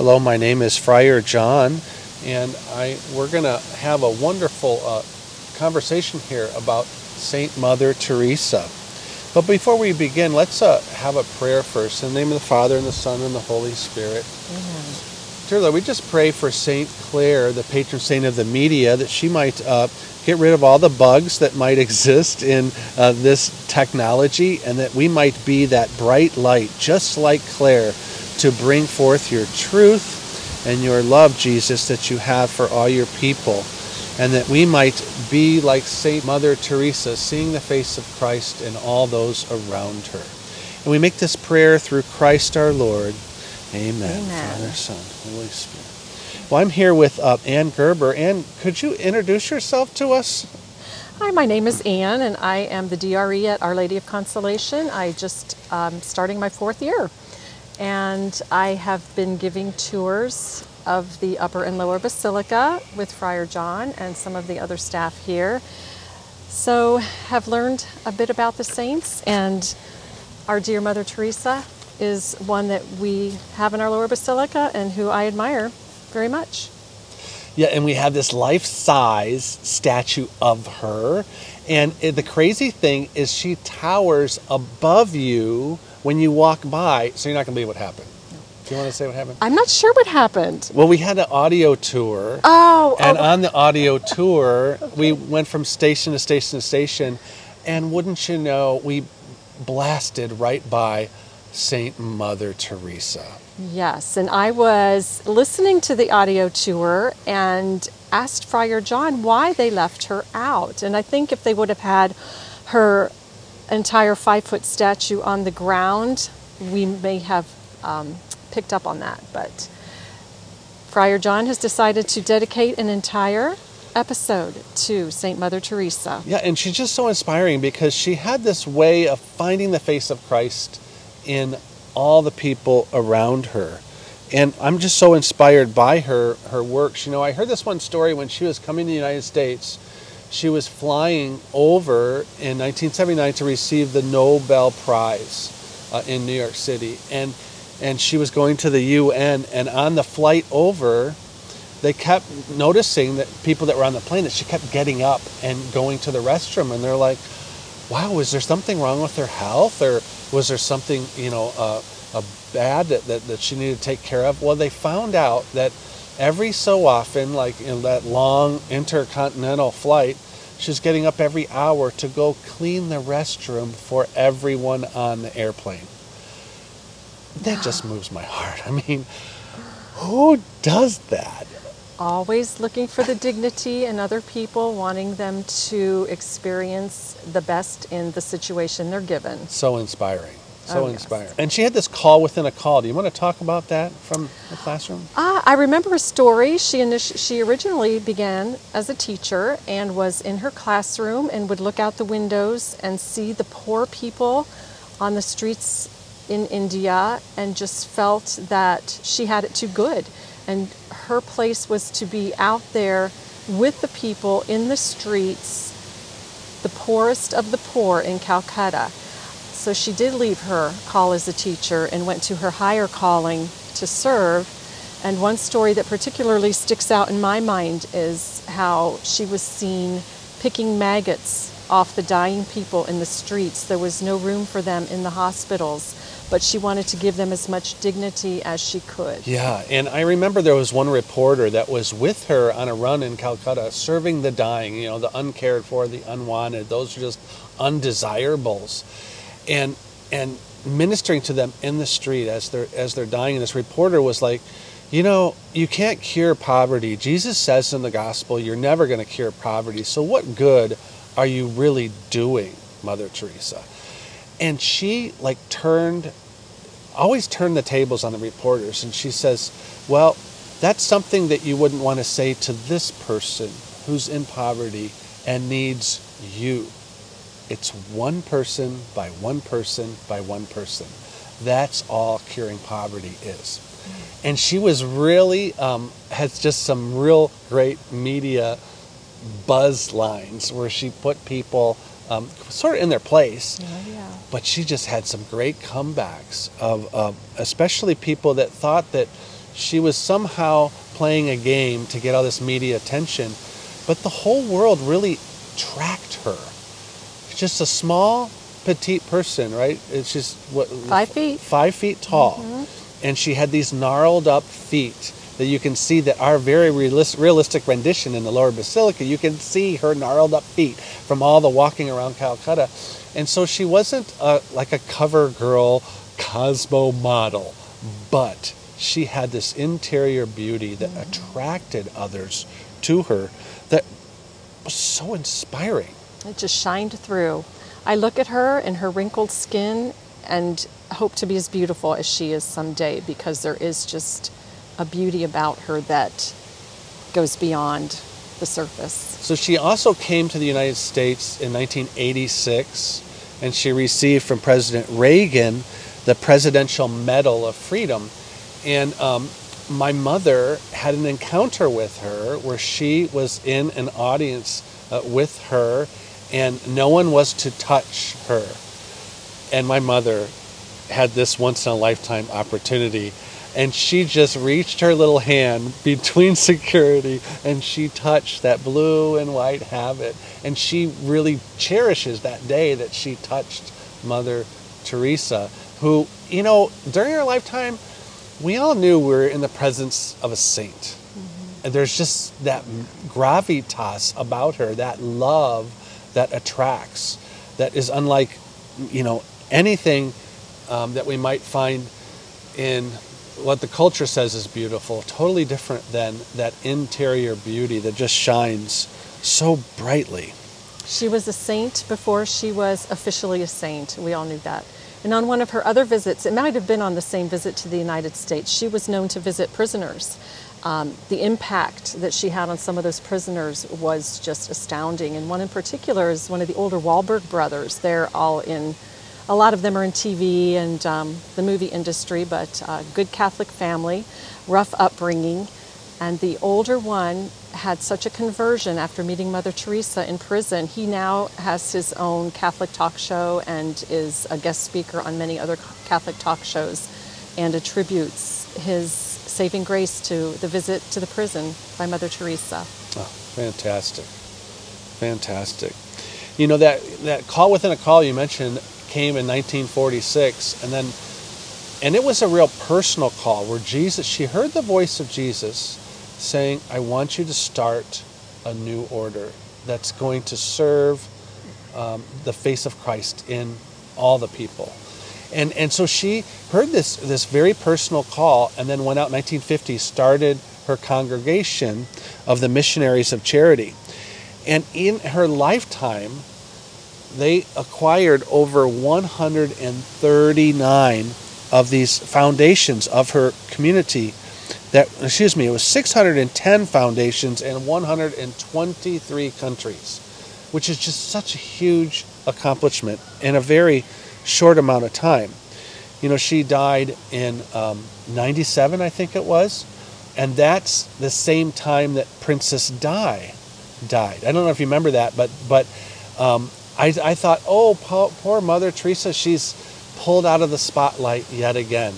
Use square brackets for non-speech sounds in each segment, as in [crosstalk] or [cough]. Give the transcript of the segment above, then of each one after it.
Hello, my name is Friar John, and I we're going to have a wonderful uh, conversation here about Saint Mother Teresa. But before we begin, let's uh, have a prayer first. In the name of the Father, and the Son, and the Holy Spirit. Dear Lord, we just pray for Saint Clare, the patron saint of the media, that she might uh, get rid of all the bugs that might [laughs] exist in uh, this technology, and that we might be that bright light, just like Clare, to bring forth your truth and your love, Jesus, that you have for all your people and that we might be like Saint Mother Teresa, seeing the face of Christ in all those around her. And we make this prayer through Christ our Lord. Amen. Amen. Father, Son, Holy Spirit. Well, I'm here with uh, Ann Gerber. Ann, could you introduce yourself to us? Hi, my name is Ann, and I am the DRE at Our Lady of Consolation. I just um, starting my fourth year, and I have been giving tours of the upper and lower basilica with Friar John and some of the other staff here. So, have learned a bit about the saints, and our dear Mother Teresa is one that we have in our lower basilica and who I admire very much. Yeah, and we have this life size statue of her. And the crazy thing is, she towers above you when you walk by, so you're not going to believe what happened. Do you want to say what happened? I'm not sure what happened. Well, we had an audio tour. Oh, And oh, on the audio [laughs] tour, we went from station to station to station. And wouldn't you know, we blasted right by Saint Mother Teresa. Yes, and I was listening to the audio tour and asked Friar John why they left her out. And I think if they would have had her entire five foot statue on the ground, we may have um, picked up on that. But Friar John has decided to dedicate an entire episode to St. Mother Teresa. Yeah, and she's just so inspiring because she had this way of finding the face of Christ in all the people around her. And I'm just so inspired by her her works. You know, I heard this one story when she was coming to the United States. She was flying over in 1979 to receive the Nobel Prize uh, in New York City, and and she was going to the UN. And on the flight over, they kept noticing that people that were on the plane that she kept getting up and going to the restroom and they're like wow was there something wrong with her health or was there something you know uh, uh, bad that, that, that she needed to take care of well they found out that every so often like in that long intercontinental flight she's getting up every hour to go clean the restroom for everyone on the airplane that [sighs] just moves my heart i mean who does that always looking for the dignity in other people, wanting them to experience the best in the situation they're given. So inspiring. So Oh, yes. And she had this call within a call. Do you want to talk about that from the classroom? Ah, I remember a story. She initi- she originally began as a teacher and was in her classroom and would look out the windows and see the poor people on the streets in India and just felt that she had it too good. And her place was to be out there with the people in the streets, the poorest of the poor in Calcutta. So she did leave her call as a teacher and went to her higher calling to serve. And one story that particularly sticks out in my mind is how she was seen picking maggots off the dying people in the streets. There was no room for them in the hospitals, but she wanted to give them as much dignity as she could. Yeah, and I remember there was one reporter that was with her on a run in Calcutta, serving the dying, you know, the uncared for, the unwanted, those are just undesirables, and and ministering to them in the street as they're as they're dying. And this reporter was like, you know, you can't cure poverty. Jesus says in the gospel, you're never going to cure poverty. So what good are you really doing, Mother Teresa? And she like turned always turned the tables on the reporters and she says well that's something that you wouldn't want to say to this person who's in poverty and needs you it's one person by one person by one person that's all curing poverty is and she was really um, has just some real great media buzz lines where she put people um, sort of in their place yeah. but she just had some great comebacks of, of especially people that thought that she was somehow playing a game to get all this media attention, but the whole world really tracked her. Just a small, petite person, right? It's just what Five feet. five feet tall, mm-hmm. and she had these gnarled up feet that you can see that are very realis- realistic rendition in the lower basilica. You can see her gnarled up feet from all the walking around Calcutta, and so she wasn't a, like a cover girl, Cosmo model, but she had this interior beauty that mm-hmm. attracted others to her that was so inspiring. It just shined through. I look at her and her wrinkled skin and hope to be as beautiful as she is someday because there is just a beauty about her that goes beyond the surface. So she also came to the United States in 1986 and she received from President Reagan the Presidential Medal of Freedom. And um, my mother had an encounter with her where she was in an audience uh, with her and no one was to touch her. And my mother had this once in a lifetime opportunity and she just reached her little hand [laughs] between security and she touched that blue and white habit. And she really cherishes that day that she touched mother teresa who you know during her lifetime we all knew we were in the presence of a saint. Mm-hmm. And there's just that gravitas about her that love that attracts that is unlike you know anything um, that we might find in what the culture says is beautiful, totally different than that interior beauty that just shines so brightly. She was a saint before she was officially a saint. We all knew that. And on one of her other visits, it might have been on the same visit to the United States, she was known to visit prisoners. Um, the impact that she had on some of those prisoners was just astounding. And one in particular is one of the older Wahlberg brothers. They're all in a lot of them are in TV and um, the movie industry, but uh, good Catholic family, rough upbringing. And the older one had such a conversion after meeting Mother Teresa in prison. He now has his own Catholic talk show and is a guest speaker on many other Catholic talk shows and attributes his saving grace to the visit to the prison by Mother Teresa. Oh, fantastic. Fantastic. You know, that, that call within a call you mentioned came in 1946 and then and it was a real personal call where Jesus she heard the voice of Jesus saying I want you to start a new order that's going to serve um, the face of Christ in all the people and and so she heard this this very personal call and then went out in 1950 started her congregation of the missionaries of charity. And in her lifetime they acquired over 139 of these foundations of her community that excuse me it was 610 foundations in 123 countries which is just such a huge accomplishment and a very short amount of time you know she died in um, 97 i think it was and that's the same time that princess di died i don't know if you remember that but but um, I, I thought, oh, poor, poor Mother Teresa, she's pulled out of the spotlight yet again.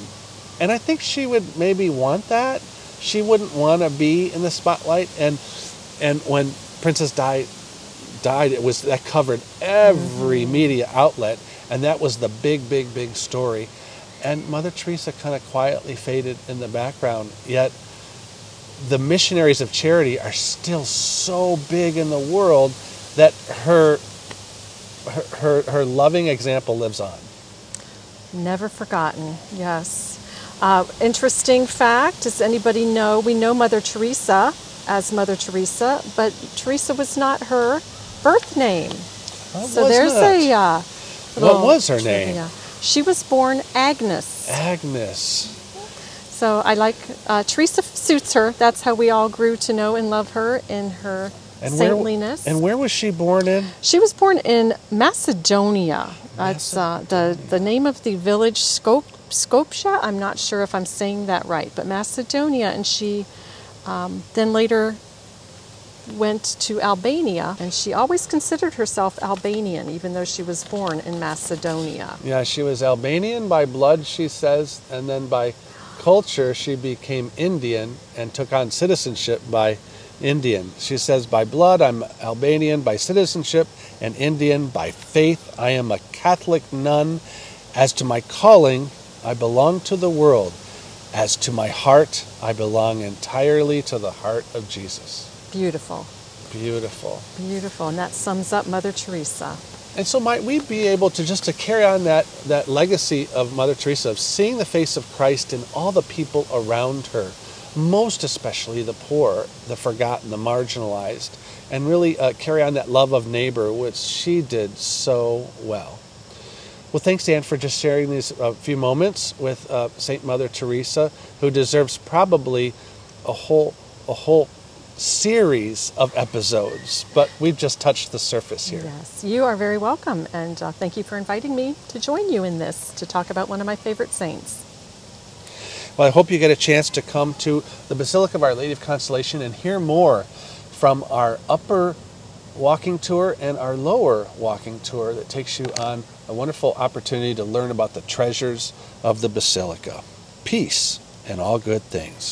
And I think she would maybe want that. She wouldn't want to be in the spotlight. And and when Princess Di died, it was that covered every media outlet, and that was the big, big, big story. And Mother Teresa kind of quietly faded in the background. Yet the missionaries of charity are still so big in the world that her her, her, her loving example lives on. Never forgotten, yes. Uh, interesting fact does anybody know? We know Mother Teresa as Mother Teresa, but Teresa was not her birth name. So there's a. Uh, What was her name? She was born Agnes. Agnes. So I like uh, Teresa suits her. That's how we all grew to know and love her in her And where, saintliness. and where was she born in? She was born in Macedonia. That's uh, the the name of the village Skop Skopje. I'm not sure if I'm saying that right, but Macedonia, and she um, then later went to Albania, and she always considered herself Albanian, even though she was born in Macedonia. Yeah, she was Albanian by blood, she says, and then by culture, she became Indian and took on citizenship by Indian. She says, By blood, I'm Albanian, by citizenship, and Indian, by faith, I am a Catholic nun. As to my calling, I belong to the world. As to my heart, I belong entirely to the heart of Jesus. Beautiful. Beautiful. Beautiful. And that sums up Mother Teresa. And so might we be able to just to carry on that, that legacy of Mother Teresa of seeing the face of Christ in all the people around her, most especially the poor, the forgotten, the marginalized, and really uh, carry on that love of neighbor, which she did so well. Well, thanks, Dan, for just sharing these uh, few moments with uh, Saint Mother Teresa, who deserves probably a whole a whole series of episodes. But we've just touched the surface here. Yes, you are very welcome, and uh, thank you for inviting me to join you in this to talk about one of my favorite saints. Well, I hope you get a chance to come to the Basilica of Our Lady of Consolation and hear more from our upper walking tour and our lower walking tour that takes you on a wonderful opportunity to learn about the treasures of the Basilica. Peace and all good things.